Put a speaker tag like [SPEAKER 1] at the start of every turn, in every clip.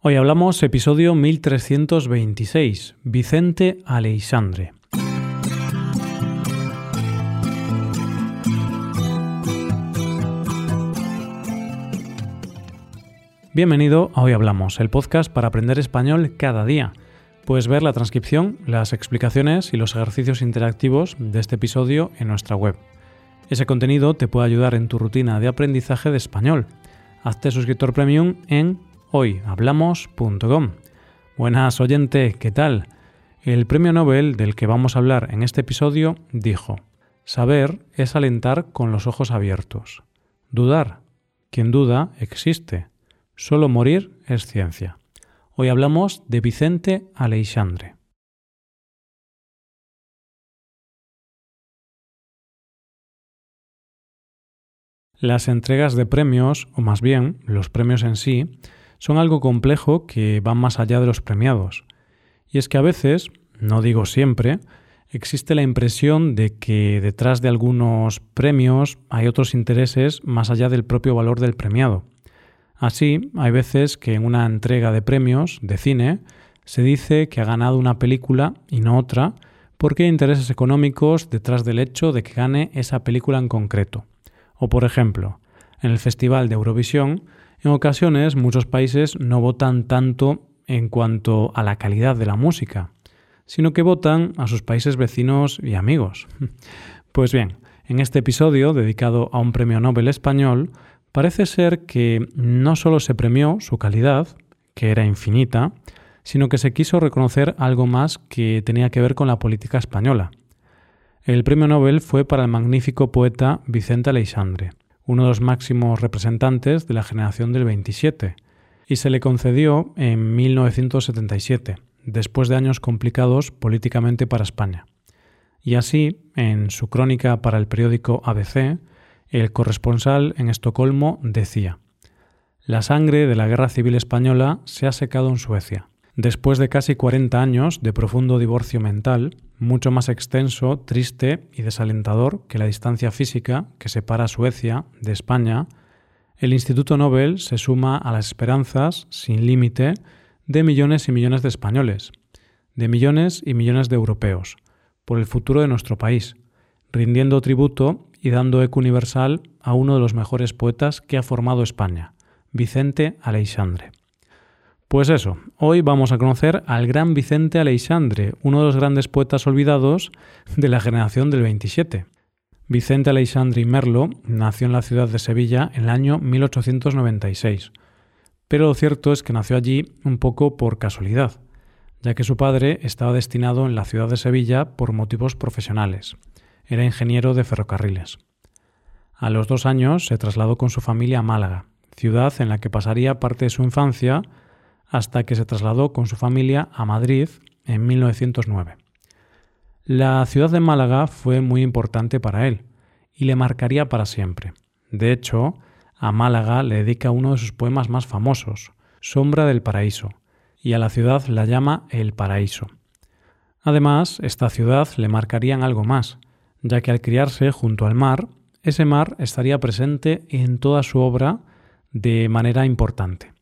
[SPEAKER 1] Hoy hablamos episodio 1326, Vicente Aleixandre. Bienvenido a Hoy Hablamos, el podcast para aprender español cada día. Puedes ver la transcripción, las explicaciones y los ejercicios interactivos de este episodio en nuestra web. Ese contenido te puede ayudar en tu rutina de aprendizaje de español. Hazte suscriptor premium en hoyhablamos.com. Buenas oyente, ¿qué tal? El premio Nobel del que vamos a hablar en este episodio dijo, Saber es alentar con los ojos abiertos. Dudar. Quien duda existe. Solo morir es ciencia. Hoy hablamos de Vicente Aleixandre. Las entregas de premios, o más bien los premios en sí, son algo complejo que van más allá de los premiados. Y es que a veces, no digo siempre, existe la impresión de que detrás de algunos premios hay otros intereses más allá del propio valor del premiado. Así, hay veces que en una entrega de premios de cine se dice que ha ganado una película y no otra porque hay intereses económicos detrás del hecho de que gane esa película en concreto. O por ejemplo, en el Festival de Eurovisión en ocasiones muchos países no votan tanto en cuanto a la calidad de la música, sino que votan a sus países vecinos y amigos. Pues bien, en este episodio dedicado a un premio Nobel español, parece ser que no solo se premió su calidad, que era infinita, sino que se quiso reconocer algo más que tenía que ver con la política española. El premio Nobel fue para el magnífico poeta Vicente Aleixandre uno de los máximos representantes de la generación del 27, y se le concedió en 1977, después de años complicados políticamente para España. Y así, en su crónica para el periódico ABC, el corresponsal en Estocolmo decía, La sangre de la Guerra Civil Española se ha secado en Suecia. Después de casi 40 años de profundo divorcio mental, mucho más extenso, triste y desalentador que la distancia física que separa Suecia de España, el Instituto Nobel se suma a las esperanzas, sin límite, de millones y millones de españoles, de millones y millones de europeos, por el futuro de nuestro país, rindiendo tributo y dando eco universal a uno de los mejores poetas que ha formado España, Vicente Aleixandre. Pues eso, hoy vamos a conocer al gran Vicente Aleixandre, uno de los grandes poetas olvidados de la generación del 27. Vicente Aleixandre y Merlo nació en la ciudad de Sevilla en el año 1896, pero lo cierto es que nació allí un poco por casualidad, ya que su padre estaba destinado en la ciudad de Sevilla por motivos profesionales. Era ingeniero de ferrocarriles. A los dos años se trasladó con su familia a Málaga, ciudad en la que pasaría parte de su infancia hasta que se trasladó con su familia a Madrid en 1909. La ciudad de Málaga fue muy importante para él y le marcaría para siempre. De hecho, a Málaga le dedica uno de sus poemas más famosos, Sombra del Paraíso, y a la ciudad la llama El Paraíso. Además, esta ciudad le marcaría en algo más, ya que al criarse junto al mar, ese mar estaría presente en toda su obra de manera importante.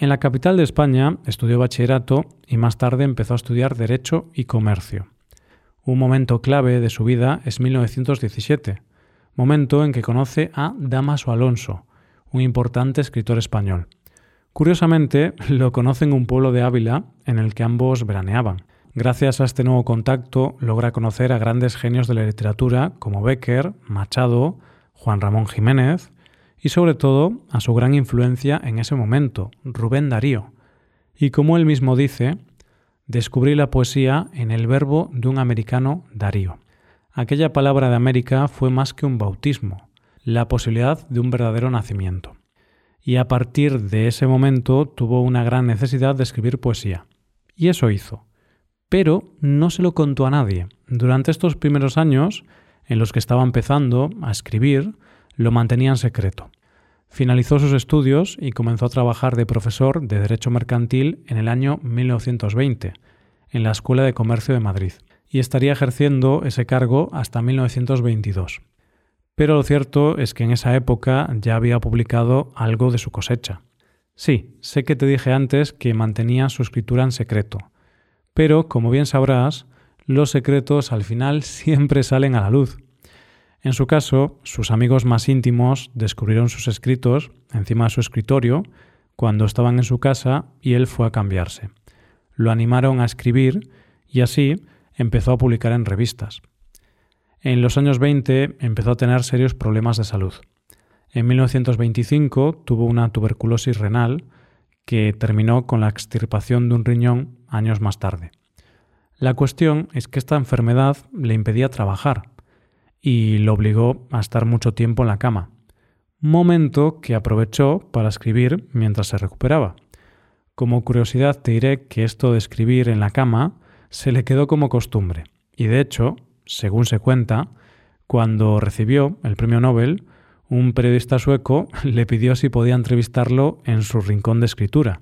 [SPEAKER 1] En la capital de España estudió bachillerato y más tarde empezó a estudiar Derecho y Comercio. Un momento clave de su vida es 1917, momento en que conoce a Damaso Alonso, un importante escritor español. Curiosamente, lo conoce en un pueblo de Ávila en el que ambos veraneaban. Gracias a este nuevo contacto logra conocer a grandes genios de la literatura como Becker, Machado, Juan Ramón Jiménez, y sobre todo a su gran influencia en ese momento, Rubén Darío. Y como él mismo dice, descubrí la poesía en el verbo de un americano Darío. Aquella palabra de América fue más que un bautismo, la posibilidad de un verdadero nacimiento. Y a partir de ese momento tuvo una gran necesidad de escribir poesía. Y eso hizo. Pero no se lo contó a nadie. Durante estos primeros años, en los que estaba empezando a escribir, lo mantenía en secreto. Finalizó sus estudios y comenzó a trabajar de profesor de Derecho Mercantil en el año 1920, en la Escuela de Comercio de Madrid, y estaría ejerciendo ese cargo hasta 1922. Pero lo cierto es que en esa época ya había publicado algo de su cosecha. Sí, sé que te dije antes que mantenía su escritura en secreto, pero, como bien sabrás, los secretos al final siempre salen a la luz. En su caso, sus amigos más íntimos descubrieron sus escritos encima de su escritorio cuando estaban en su casa y él fue a cambiarse. Lo animaron a escribir y así empezó a publicar en revistas. En los años 20 empezó a tener serios problemas de salud. En 1925 tuvo una tuberculosis renal que terminó con la extirpación de un riñón años más tarde. La cuestión es que esta enfermedad le impedía trabajar y lo obligó a estar mucho tiempo en la cama, momento que aprovechó para escribir mientras se recuperaba. Como curiosidad te diré que esto de escribir en la cama se le quedó como costumbre, y de hecho, según se cuenta, cuando recibió el premio Nobel, un periodista sueco le pidió si podía entrevistarlo en su rincón de escritura,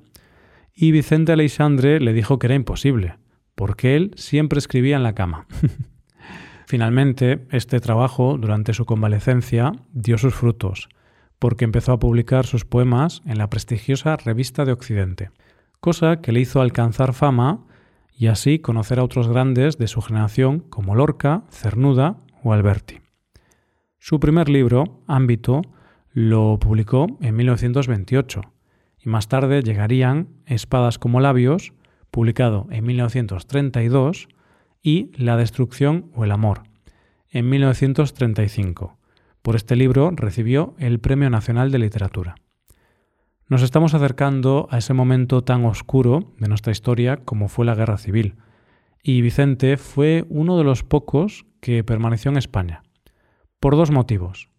[SPEAKER 1] y Vicente Aleixandre le dijo que era imposible, porque él siempre escribía en la cama. Finalmente, este trabajo, durante su convalecencia, dio sus frutos, porque empezó a publicar sus poemas en la prestigiosa Revista de Occidente, cosa que le hizo alcanzar fama y así conocer a otros grandes de su generación como Lorca, Cernuda o Alberti. Su primer libro, Ámbito, lo publicó en 1928 y más tarde llegarían Espadas como labios, publicado en 1932, y La destrucción o el amor, en 1935. Por este libro recibió el Premio Nacional de Literatura. Nos estamos acercando a ese momento tan oscuro de nuestra historia como fue la Guerra Civil, y Vicente fue uno de los pocos que permaneció en España. Por dos motivos.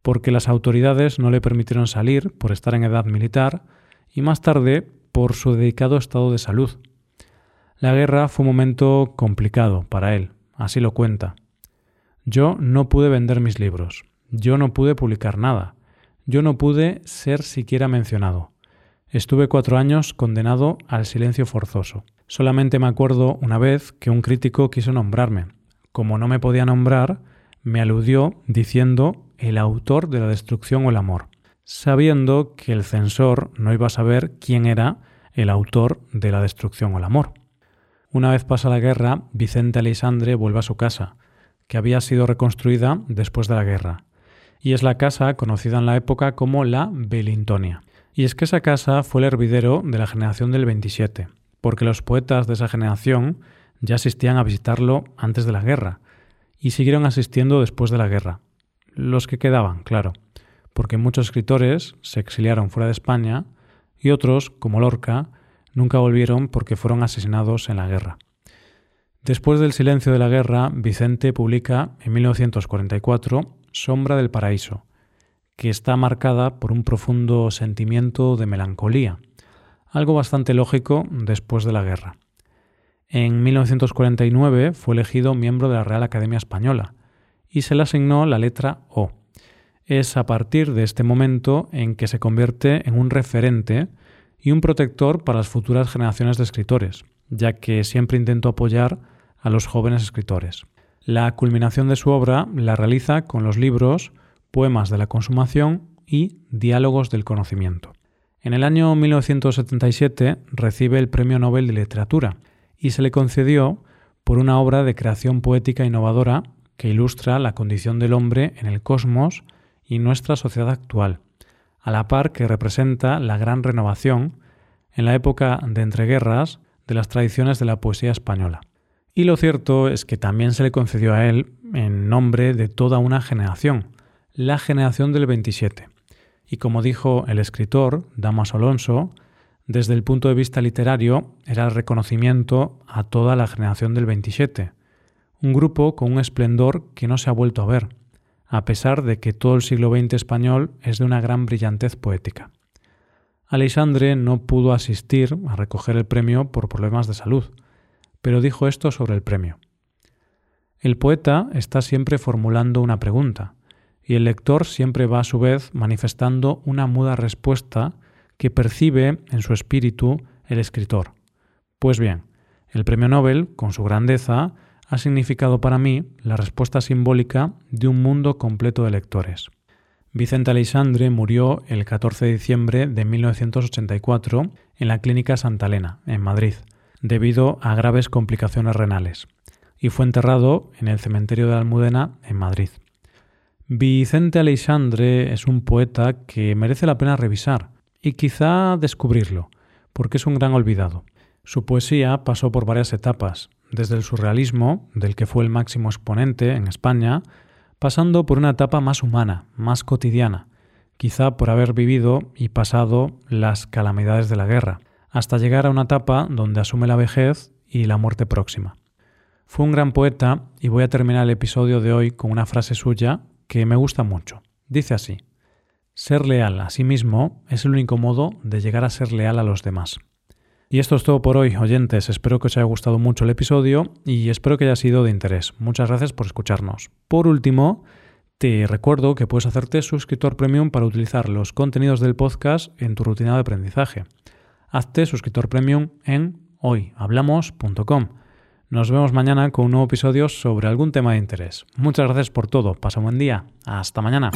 [SPEAKER 1] Porque las autoridades no le permitieron salir por estar en edad militar y más tarde por su dedicado estado de salud. La guerra fue un momento complicado para él, así lo cuenta. Yo no pude vender mis libros, yo no pude publicar nada, yo no pude ser siquiera mencionado. Estuve cuatro años condenado al silencio forzoso. Solamente me acuerdo una vez que un crítico quiso nombrarme. Como no me podía nombrar, me aludió diciendo el autor de la destrucción o el amor, sabiendo que el censor no iba a saber quién era el autor de la destrucción o el amor. Una vez pasa la guerra, Vicente Alexandre vuelve a su casa, que había sido reconstruida después de la guerra, y es la casa conocida en la época como la Belintonia. Y es que esa casa fue el hervidero de la generación del 27, porque los poetas de esa generación ya asistían a visitarlo antes de la guerra, y siguieron asistiendo después de la guerra. Los que quedaban, claro, porque muchos escritores se exiliaron fuera de España y otros, como Lorca, nunca volvieron porque fueron asesinados en la guerra. Después del silencio de la guerra, Vicente publica en 1944 Sombra del Paraíso, que está marcada por un profundo sentimiento de melancolía, algo bastante lógico después de la guerra. En 1949 fue elegido miembro de la Real Academia Española y se le asignó la letra O. Es a partir de este momento en que se convierte en un referente y un protector para las futuras generaciones de escritores, ya que siempre intentó apoyar a los jóvenes escritores. La culminación de su obra la realiza con los libros Poemas de la Consumación y Diálogos del Conocimiento. En el año 1977 recibe el Premio Nobel de Literatura y se le concedió por una obra de creación poética innovadora que ilustra la condición del hombre en el cosmos y nuestra sociedad actual, a la par que representa la gran renovación, en la época de entreguerras, de las tradiciones de la poesía española. Y lo cierto es que también se le concedió a él en nombre de toda una generación, la generación del 27. Y como dijo el escritor Damas Alonso, desde el punto de vista literario era el reconocimiento a toda la generación del 27, un grupo con un esplendor que no se ha vuelto a ver, a pesar de que todo el siglo XX español es de una gran brillantez poética. Alexandre no pudo asistir a recoger el premio por problemas de salud, pero dijo esto sobre el premio. El poeta está siempre formulando una pregunta, y el lector siempre va a su vez manifestando una muda respuesta que percibe en su espíritu el escritor. Pues bien, el premio Nobel, con su grandeza, ha significado para mí la respuesta simbólica de un mundo completo de lectores. Vicente Aleixandre murió el 14 de diciembre de 1984 en la Clínica Santa Elena, en Madrid, debido a graves complicaciones renales, y fue enterrado en el cementerio de Almudena, en Madrid. Vicente Aleixandre es un poeta que merece la pena revisar y quizá descubrirlo, porque es un gran olvidado. Su poesía pasó por varias etapas, desde el surrealismo, del que fue el máximo exponente en España, pasando por una etapa más humana, más cotidiana, quizá por haber vivido y pasado las calamidades de la guerra, hasta llegar a una etapa donde asume la vejez y la muerte próxima. Fue un gran poeta y voy a terminar el episodio de hoy con una frase suya que me gusta mucho. Dice así, Ser leal a sí mismo es el único modo de llegar a ser leal a los demás. Y esto es todo por hoy, oyentes. Espero que os haya gustado mucho el episodio y espero que haya sido de interés. Muchas gracias por escucharnos. Por último, te recuerdo que puedes hacerte suscriptor premium para utilizar los contenidos del podcast en tu rutina de aprendizaje. Hazte suscriptor premium en hoyhablamos.com. Nos vemos mañana con un nuevo episodio sobre algún tema de interés. Muchas gracias por todo. Pasa un buen día. Hasta mañana.